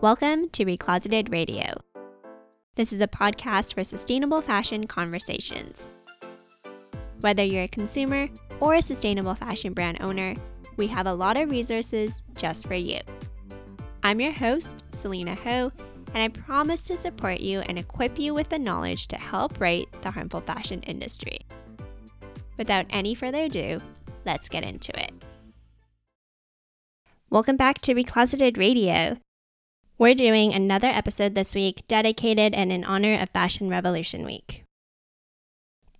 Welcome to Recloseted Radio. This is a podcast for sustainable fashion conversations. Whether you're a consumer or a sustainable fashion brand owner, we have a lot of resources just for you. I'm your host, Selena Ho, and I promise to support you and equip you with the knowledge to help right the harmful fashion industry. Without any further ado, let's get into it. Welcome back to Recloseted Radio. We're doing another episode this week dedicated and in honor of Fashion Revolution Week.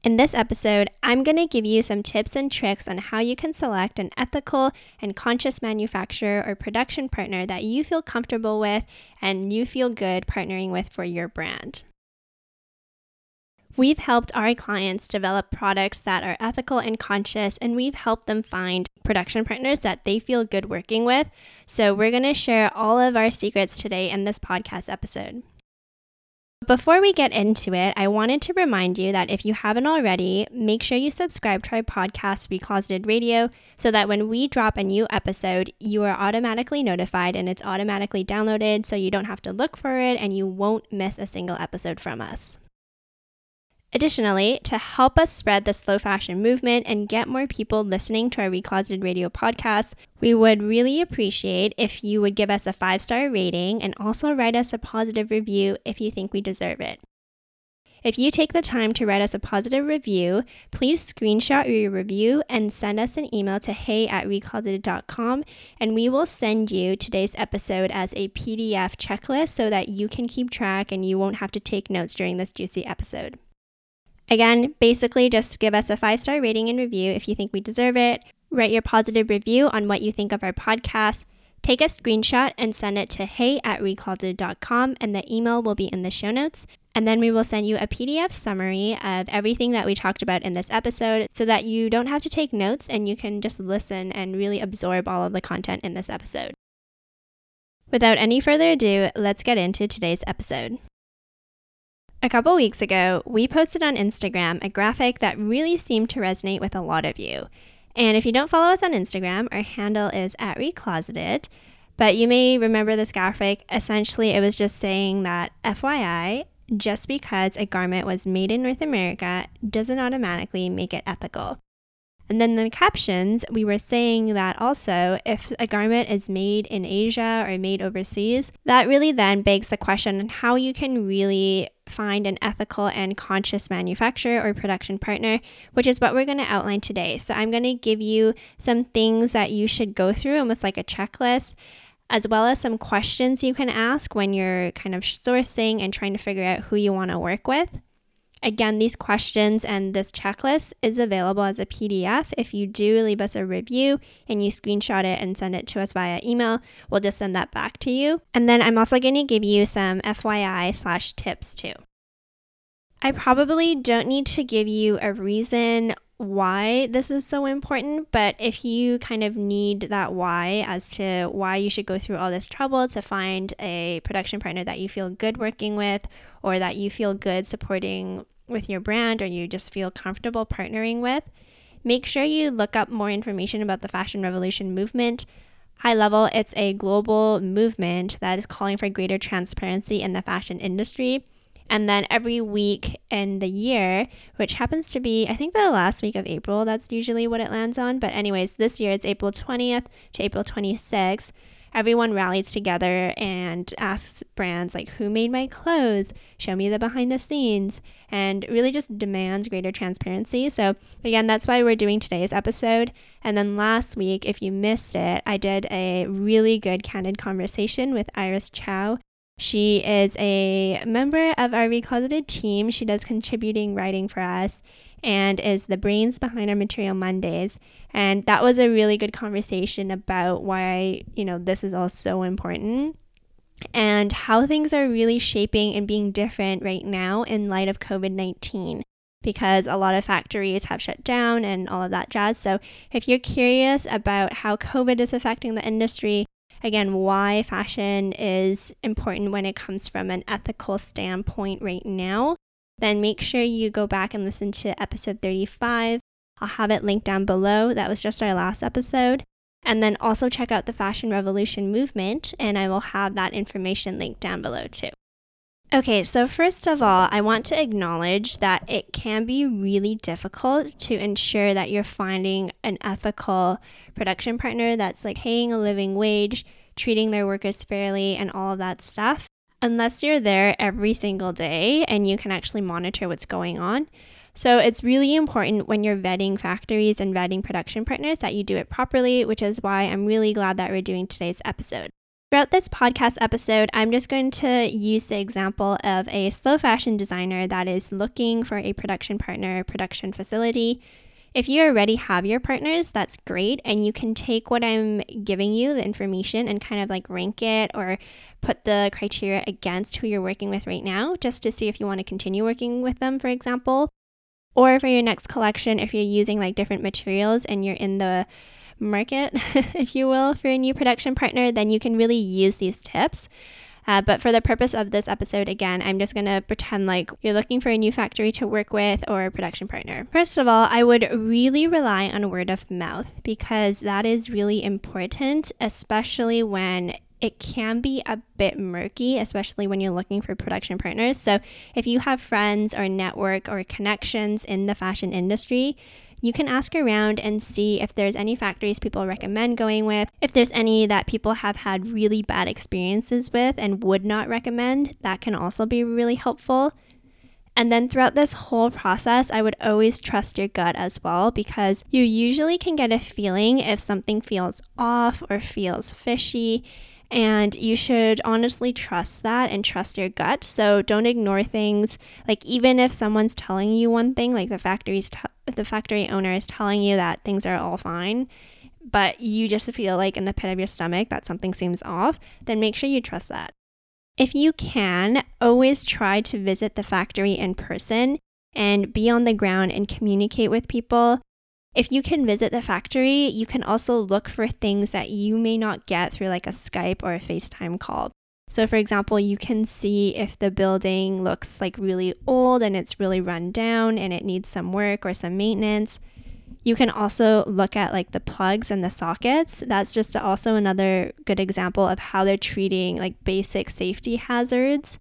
In this episode, I'm going to give you some tips and tricks on how you can select an ethical and conscious manufacturer or production partner that you feel comfortable with and you feel good partnering with for your brand. We've helped our clients develop products that are ethical and conscious, and we've helped them find production partners that they feel good working with. So, we're going to share all of our secrets today in this podcast episode. Before we get into it, I wanted to remind you that if you haven't already, make sure you subscribe to our podcast, Recloseted Radio, so that when we drop a new episode, you are automatically notified and it's automatically downloaded so you don't have to look for it and you won't miss a single episode from us. Additionally, to help us spread the slow fashion movement and get more people listening to our Recloseted Radio podcast, we would really appreciate if you would give us a five star rating and also write us a positive review if you think we deserve it. If you take the time to write us a positive review, please screenshot your review and send us an email to hey at recloseted.com and we will send you today's episode as a PDF checklist so that you can keep track and you won't have to take notes during this juicy episode. Again, basically just give us a five star rating and review if you think we deserve it. Write your positive review on what you think of our podcast. Take a screenshot and send it to hey at recloseted.com, and the email will be in the show notes. And then we will send you a PDF summary of everything that we talked about in this episode so that you don't have to take notes and you can just listen and really absorb all of the content in this episode. Without any further ado, let's get into today's episode. A couple weeks ago, we posted on Instagram a graphic that really seemed to resonate with a lot of you. And if you don't follow us on Instagram, our handle is at recloseted. But you may remember this graphic. Essentially, it was just saying that FYI, just because a garment was made in North America doesn't automatically make it ethical. And then the captions, we were saying that also if a garment is made in Asia or made overseas, that really then begs the question on how you can really find an ethical and conscious manufacturer or production partner, which is what we're going to outline today. So I'm going to give you some things that you should go through, almost like a checklist as well as some questions you can ask when you're kind of sourcing and trying to figure out who you want to work with. Again, these questions and this checklist is available as a PDF. If you do leave us a review and you screenshot it and send it to us via email, we'll just send that back to you. And then I'm also going to give you some FYI slash tips too. I probably don't need to give you a reason why this is so important, but if you kind of need that why as to why you should go through all this trouble to find a production partner that you feel good working with or that you feel good supporting with your brand or you just feel comfortable partnering with, make sure you look up more information about the fashion revolution movement. High level, it's a global movement that is calling for greater transparency in the fashion industry and then every week in the year, which happens to be, I think, the last week of April, that's usually what it lands on. But, anyways, this year it's April 20th to April 26th. Everyone rallies together and asks brands, like, who made my clothes? Show me the behind the scenes, and really just demands greater transparency. So, again, that's why we're doing today's episode. And then last week, if you missed it, I did a really good candid conversation with Iris Chow she is a member of our Recloseted team. She does contributing writing for us and is the brains behind our Material Mondays. And that was a really good conversation about why, you know, this is all so important and how things are really shaping and being different right now in light of COVID 19 because a lot of factories have shut down and all of that jazz. So, if you're curious about how COVID is affecting the industry, again, why fashion is important when it comes from an ethical standpoint right now, then make sure you go back and listen to episode 35. I'll have it linked down below. That was just our last episode. And then also check out the Fashion Revolution movement, and I will have that information linked down below too. Okay, so first of all, I want to acknowledge that it can be really difficult to ensure that you're finding an ethical production partner that's like paying a living wage, treating their workers fairly, and all of that stuff, unless you're there every single day and you can actually monitor what's going on. So it's really important when you're vetting factories and vetting production partners that you do it properly, which is why I'm really glad that we're doing today's episode. Throughout this podcast episode, I'm just going to use the example of a slow fashion designer that is looking for a production partner, production facility. If you already have your partners, that's great. And you can take what I'm giving you, the information, and kind of like rank it or put the criteria against who you're working with right now, just to see if you want to continue working with them, for example. Or for your next collection, if you're using like different materials and you're in the market, if you will, for a new production partner, then you can really use these tips. Uh, but for the purpose of this episode, again, I'm just going to pretend like you're looking for a new factory to work with or a production partner. First of all, I would really rely on word of mouth because that is really important, especially when it can be a bit murky, especially when you're looking for production partners. So, if you have friends or network or connections in the fashion industry, you can ask around and see if there's any factories people recommend going with. If there's any that people have had really bad experiences with and would not recommend, that can also be really helpful. And then throughout this whole process, I would always trust your gut as well because you usually can get a feeling if something feels off or feels fishy. And you should honestly trust that and trust your gut. So don't ignore things. Like, even if someone's telling you one thing, like the factory's t- the factory owner is telling you that things are all fine, but you just feel like in the pit of your stomach that something seems off, then make sure you trust that. If you can, always try to visit the factory in person and be on the ground and communicate with people. If you can visit the factory, you can also look for things that you may not get through like a Skype or a FaceTime call. So, for example, you can see if the building looks like really old and it's really run down and it needs some work or some maintenance. You can also look at like the plugs and the sockets. That's just also another good example of how they're treating like basic safety hazards.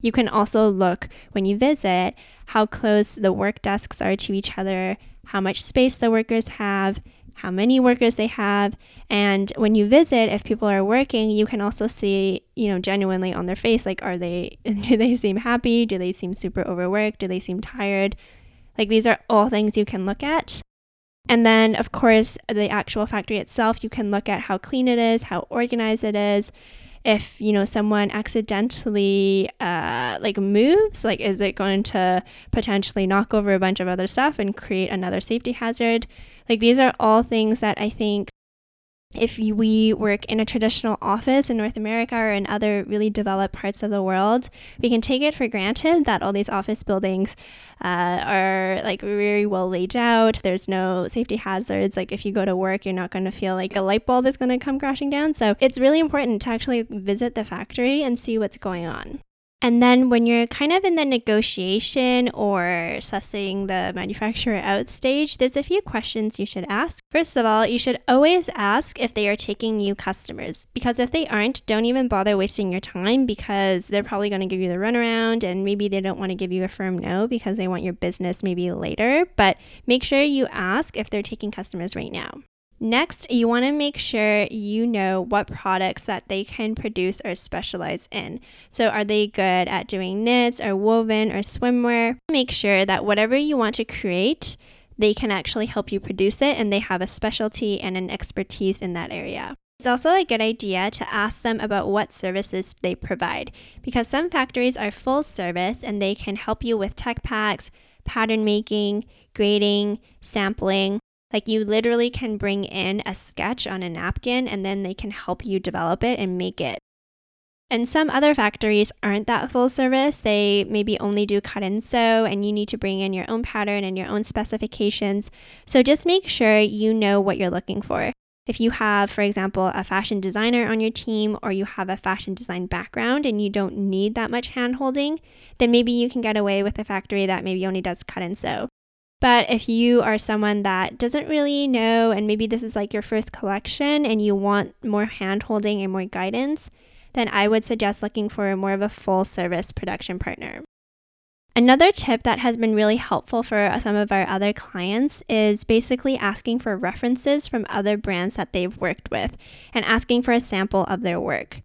You can also look when you visit how close the work desks are to each other, how much space the workers have, how many workers they have. And when you visit, if people are working, you can also see, you know, genuinely on their face, like, are they, do they seem happy? Do they seem super overworked? Do they seem tired? Like, these are all things you can look at. And then, of course, the actual factory itself, you can look at how clean it is, how organized it is. If you know someone accidentally uh, like moves, like is it going to potentially knock over a bunch of other stuff and create another safety hazard? Like these are all things that I think if we work in a traditional office in North America or in other really developed parts of the world, we can take it for granted that all these office buildings uh, are like very well laid out. There's no safety hazards. Like if you go to work, you're not going to feel like a light bulb is going to come crashing down. So it's really important to actually visit the factory and see what's going on. And then when you're kind of in the negotiation or sussing the manufacturer out stage, there's a few questions you should ask. First of all, you should always ask if they are taking new customers because if they aren't, don't even bother wasting your time because they're probably going to give you the runaround and maybe they don't want to give you a firm no because they want your business maybe later. But make sure you ask if they're taking customers right now. Next, you want to make sure you know what products that they can produce or specialize in. So, are they good at doing knits or woven or swimwear? Make sure that whatever you want to create, they can actually help you produce it and they have a specialty and an expertise in that area. It's also a good idea to ask them about what services they provide because some factories are full service and they can help you with tech packs, pattern making, grading, sampling, like you literally can bring in a sketch on a napkin and then they can help you develop it and make it. And some other factories aren't that full service. They maybe only do cut and sew, and you need to bring in your own pattern and your own specifications. So just make sure you know what you're looking for. If you have, for example, a fashion designer on your team or you have a fashion design background and you don't need that much hand holding, then maybe you can get away with a factory that maybe only does cut and sew. But if you are someone that doesn't really know, and maybe this is like your first collection and you want more hand holding and more guidance, then I would suggest looking for more of a full service production partner. Another tip that has been really helpful for some of our other clients is basically asking for references from other brands that they've worked with and asking for a sample of their work.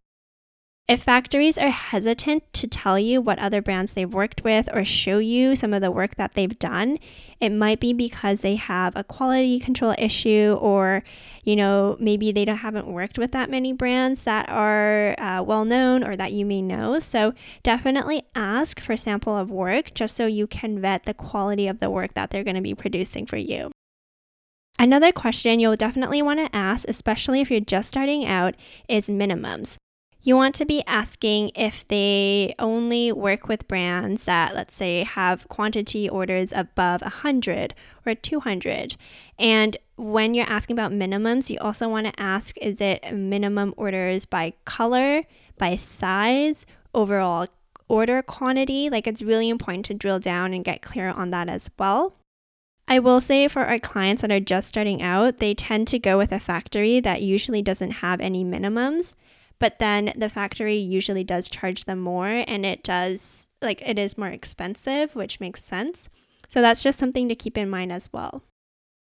If factories are hesitant to tell you what other brands they've worked with or show you some of the work that they've done, it might be because they have a quality control issue or, you know, maybe they haven't worked with that many brands that are uh, well known or that you may know. So definitely ask for sample of work just so you can vet the quality of the work that they're going to be producing for you. Another question you'll definitely want to ask, especially if you're just starting out, is minimums you want to be asking if they only work with brands that, let's say, have quantity orders above 100 or 200. And when you're asking about minimums, you also want to ask is it minimum orders by color, by size, overall order quantity? Like it's really important to drill down and get clear on that as well. I will say for our clients that are just starting out, they tend to go with a factory that usually doesn't have any minimums but then the factory usually does charge them more and it does like it is more expensive, which makes sense. So that's just something to keep in mind as well.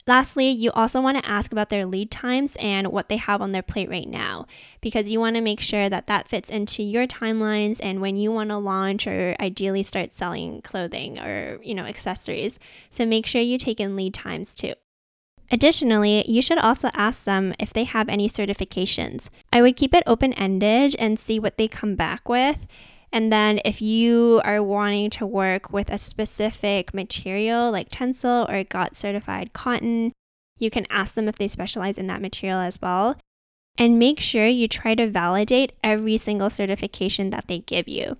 Lastly, you also want to ask about their lead times and what they have on their plate right now because you want to make sure that that fits into your timelines and when you want to launch or ideally start selling clothing or, you know, accessories. So make sure you take in lead times too. Additionally, you should also ask them if they have any certifications. I would keep it open ended and see what they come back with. And then, if you are wanting to work with a specific material like Tencel or GOTS certified cotton, you can ask them if they specialize in that material as well. And make sure you try to validate every single certification that they give you.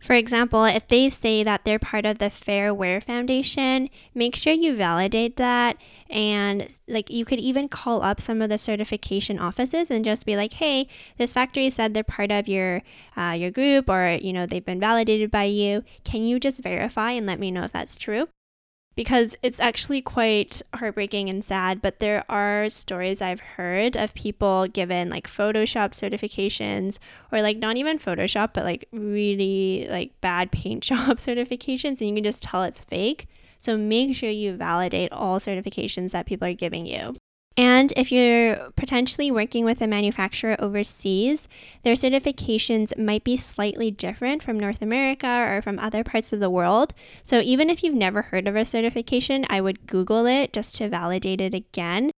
For example, if they say that they're part of the Fair Wear Foundation, make sure you validate that. And like you could even call up some of the certification offices and just be like, "Hey, this factory said they're part of your uh, your group, or you know they've been validated by you. Can you just verify and let me know if that's true?" Because it's actually quite heartbreaking and sad. But there are stories I've heard of people given like Photoshop certifications or like not even Photoshop, but like really like bad paint job certifications, and you can just tell it's fake. So make sure you validate all certifications that people are giving you. And if you're potentially working with a manufacturer overseas, their certifications might be slightly different from North America or from other parts of the world. So even if you've never heard of a certification, I would Google it just to validate it again.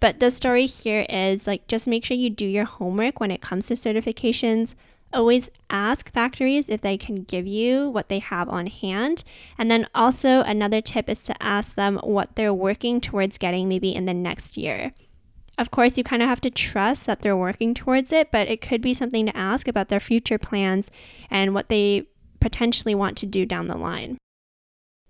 But the story here is like just make sure you do your homework when it comes to certifications. Always ask factories if they can give you what they have on hand. And then also, another tip is to ask them what they're working towards getting maybe in the next year. Of course, you kind of have to trust that they're working towards it, but it could be something to ask about their future plans and what they potentially want to do down the line.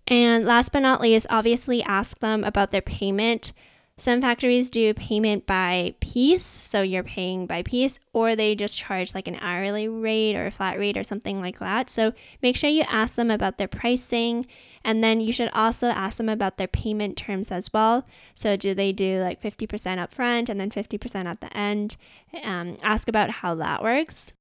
And last but not least, obviously ask them about their payment some factories do payment by piece, so you're paying by piece, or they just charge like an hourly rate or a flat rate or something like that. So make sure you ask them about their pricing, and then you should also ask them about their payment terms as well. So do they do like 50% upfront and then 50% at the end? Um, ask about how that works.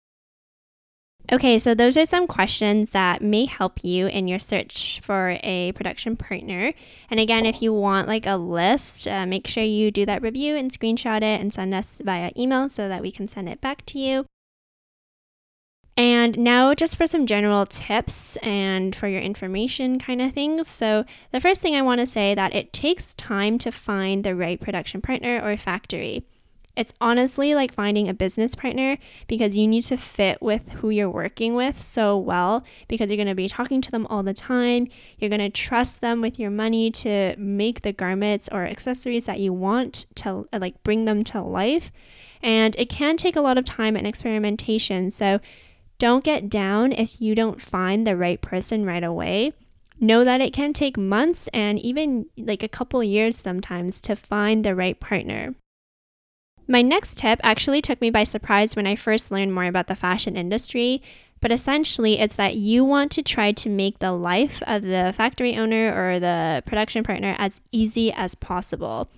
Okay, so those are some questions that may help you in your search for a production partner. And again, if you want like a list, uh, make sure you do that review and screenshot it and send us via email so that we can send it back to you. And now, just for some general tips and for your information kind of things. So, the first thing I want to say that it takes time to find the right production partner or factory. It's honestly like finding a business partner because you need to fit with who you're working with so well because you're going to be talking to them all the time. You're going to trust them with your money to make the garments or accessories that you want to uh, like bring them to life. And it can take a lot of time and experimentation. So don't get down if you don't find the right person right away. Know that it can take months and even like a couple years sometimes to find the right partner. My next tip actually took me by surprise when I first learned more about the fashion industry But essentially, it's that you want to try to make the life of the factory owner or the production partner as easy as possible.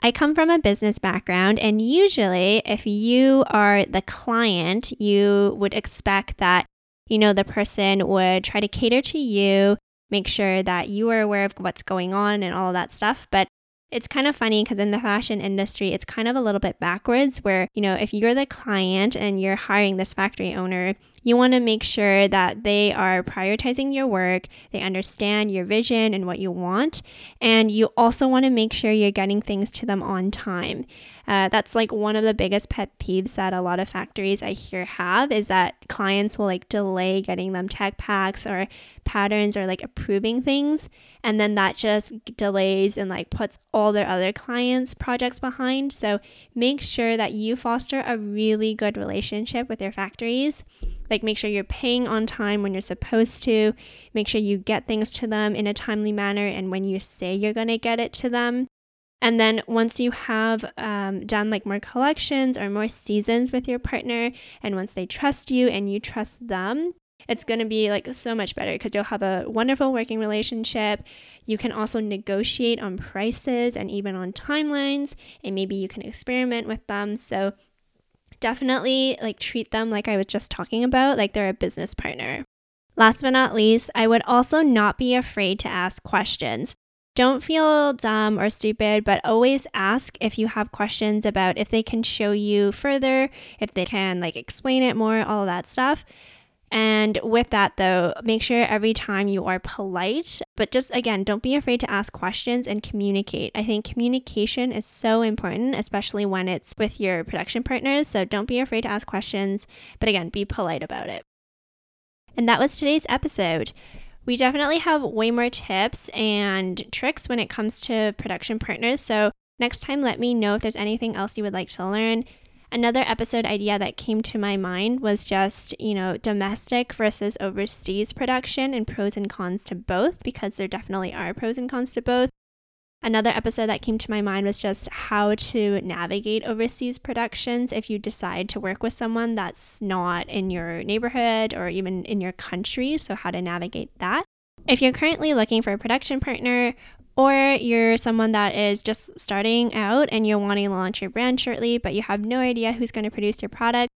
I come from a business background, and usually, if you are the client, you would expect that, you know, the person would try to cater to you, make sure that you are aware of what's going on and all that stuff. But it's kind of funny because in the fashion industry, it's kind of a little bit backwards where, you know, if you're the client and you're hiring this factory owner, you want to make sure that they are prioritizing your work, they understand your vision and what you want, and you also want to make sure you're getting things to them on time. Uh, that's like one of the biggest pet peeves that a lot of factories I hear have is that clients will like delay getting them tech packs or patterns or like approving things. And then that just delays and like puts all their other clients' projects behind. So make sure that you foster a really good relationship with your factories. Like, make sure you're paying on time when you're supposed to. Make sure you get things to them in a timely manner and when you say you're going to get it to them. And then once you have um, done like more collections or more seasons with your partner, and once they trust you and you trust them, it's going to be like so much better because you'll have a wonderful working relationship. You can also negotiate on prices and even on timelines, and maybe you can experiment with them. So definitely like treat them like I was just talking about, like they're a business partner. Last but not least, I would also not be afraid to ask questions. Don't feel dumb or stupid, but always ask if you have questions about if they can show you further, if they can like explain it more, all of that stuff. And with that, though, make sure every time you are polite, but just again, don't be afraid to ask questions and communicate. I think communication is so important, especially when it's with your production partners. So don't be afraid to ask questions, but again, be polite about it. And that was today's episode. We definitely have way more tips and tricks when it comes to production partners. So next time, let me know if there's anything else you would like to learn. Another episode idea that came to my mind was just, you know, domestic versus overseas production and pros and cons to both, because there definitely are pros and cons to both. Another episode that came to my mind was just how to navigate overseas productions if you decide to work with someone that's not in your neighborhood or even in your country. So, how to navigate that. If you're currently looking for a production partner or you're someone that is just starting out and you're wanting to launch your brand shortly, but you have no idea who's going to produce your product,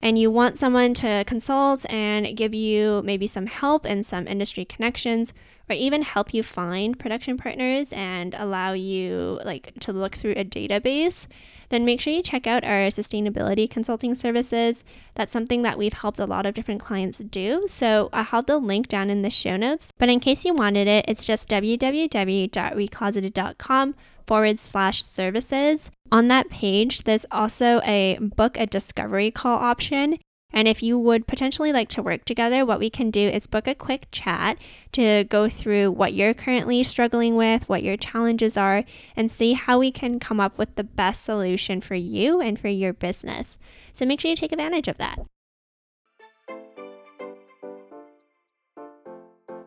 and you want someone to consult and give you maybe some help and some industry connections, or even help you find production partners and allow you like to look through a database, then make sure you check out our sustainability consulting services. That's something that we've helped a lot of different clients do. So I'll have the link down in the show notes. But in case you wanted it, it's just www.recloseted.com forward slash services. On that page, there's also a book a discovery call option. And if you would potentially like to work together, what we can do is book a quick chat to go through what you're currently struggling with, what your challenges are, and see how we can come up with the best solution for you and for your business. So make sure you take advantage of that.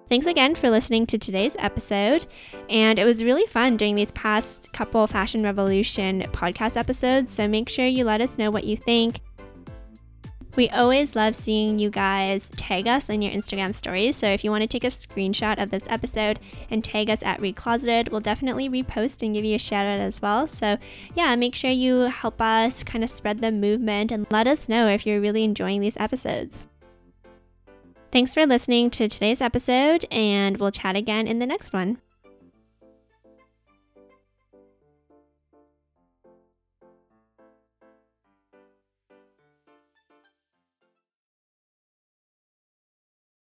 Thanks again for listening to today's episode. And it was really fun doing these past couple Fashion Revolution podcast episodes. So make sure you let us know what you think. We always love seeing you guys tag us on your Instagram stories. So if you want to take a screenshot of this episode and tag us at Recloseted, we'll definitely repost and give you a shout out as well. So yeah, make sure you help us kind of spread the movement and let us know if you're really enjoying these episodes. Thanks for listening to today's episode, and we'll chat again in the next one.